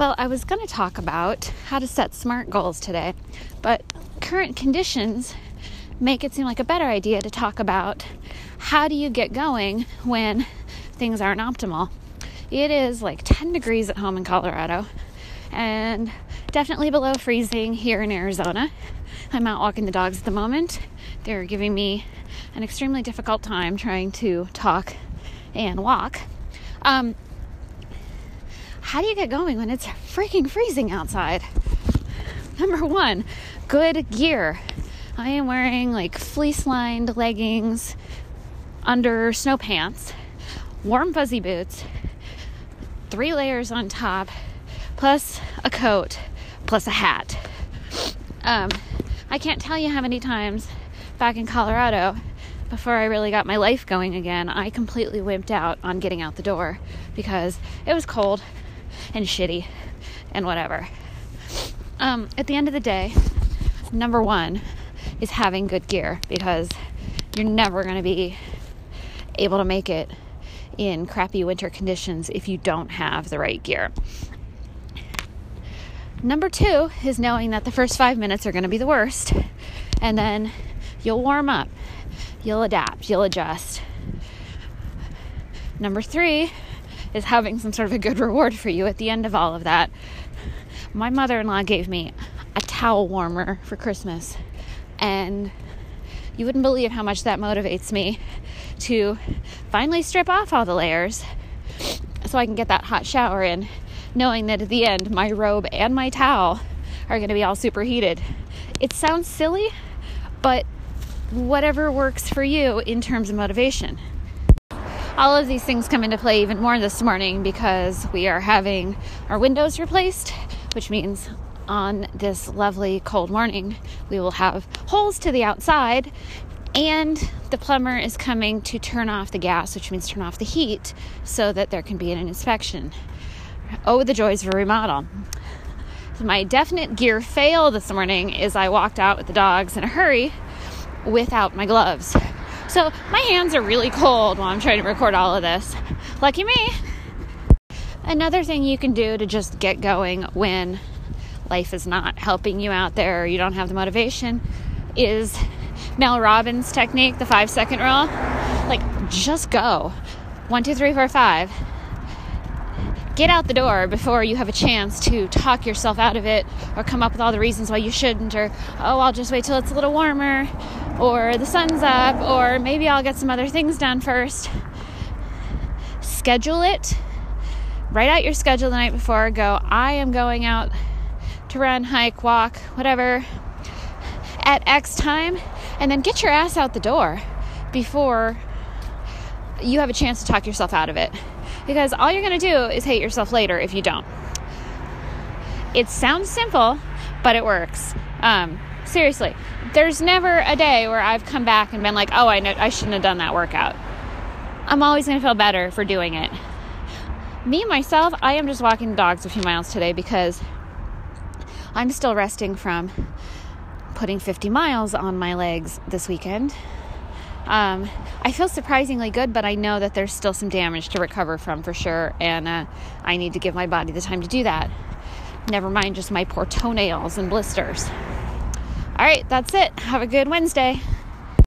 Well, I was going to talk about how to set smart goals today, but current conditions make it seem like a better idea to talk about how do you get going when things aren't optimal. It is like 10 degrees at home in Colorado and definitely below freezing here in Arizona. I'm out walking the dogs at the moment. They're giving me an extremely difficult time trying to talk and walk. Um, how do you get going when it's freaking freezing outside? Number one, good gear. I am wearing like fleece lined leggings under snow pants, warm fuzzy boots, three layers on top, plus a coat, plus a hat. Um, I can't tell you how many times back in Colorado, before I really got my life going again, I completely wimped out on getting out the door because it was cold and shitty and whatever. Um, at the end of the day, number one is having good gear because you're never going to be able to make it in crappy winter conditions if you don't have the right gear. Number two is knowing that the first five minutes are going to be the worst, and then you'll warm up, you'll adapt, you'll adjust. Number three is having some sort of a good reward for you at the end of all of that. My mother in law gave me a towel warmer for Christmas, and you wouldn't believe how much that motivates me to finally strip off all the layers so I can get that hot shower in, knowing that at the end, my robe and my towel are going to be all superheated. It sounds silly, but whatever works for you in terms of motivation all of these things come into play even more this morning because we are having our windows replaced, which means on this lovely cold morning we will have holes to the outside and the plumber is coming to turn off the gas, which means turn off the heat so that there can be an inspection. Oh, the joys of a remodel. So my definite gear fail this morning is I walked out with the dogs in a hurry without my gloves. So my hands are really cold while I'm trying to record all of this. Lucky me. Another thing you can do to just get going when life is not helping you out there or you don't have the motivation is Mel Robbins' technique, the five second rule. Like, just go. One, two, three, four, five. Get out the door before you have a chance to talk yourself out of it or come up with all the reasons why you shouldn't, or, oh, I'll just wait till it's a little warmer, or the sun's up, or maybe I'll get some other things done first. Schedule it. Write out your schedule the night before. Go, I am going out to run, hike, walk, whatever, at X time, and then get your ass out the door before you have a chance to talk yourself out of it. Because all you're going to do is hate yourself later if you don't. It sounds simple, but it works. Um, seriously, there's never a day where I've come back and been like, oh, I, know, I shouldn't have done that workout. I'm always going to feel better for doing it. Me, myself, I am just walking the dogs a few miles today because I'm still resting from putting 50 miles on my legs this weekend. Um, I feel surprisingly good, but I know that there's still some damage to recover from for sure, and uh, I need to give my body the time to do that. Never mind just my poor toenails and blisters. All right, that's it. Have a good Wednesday.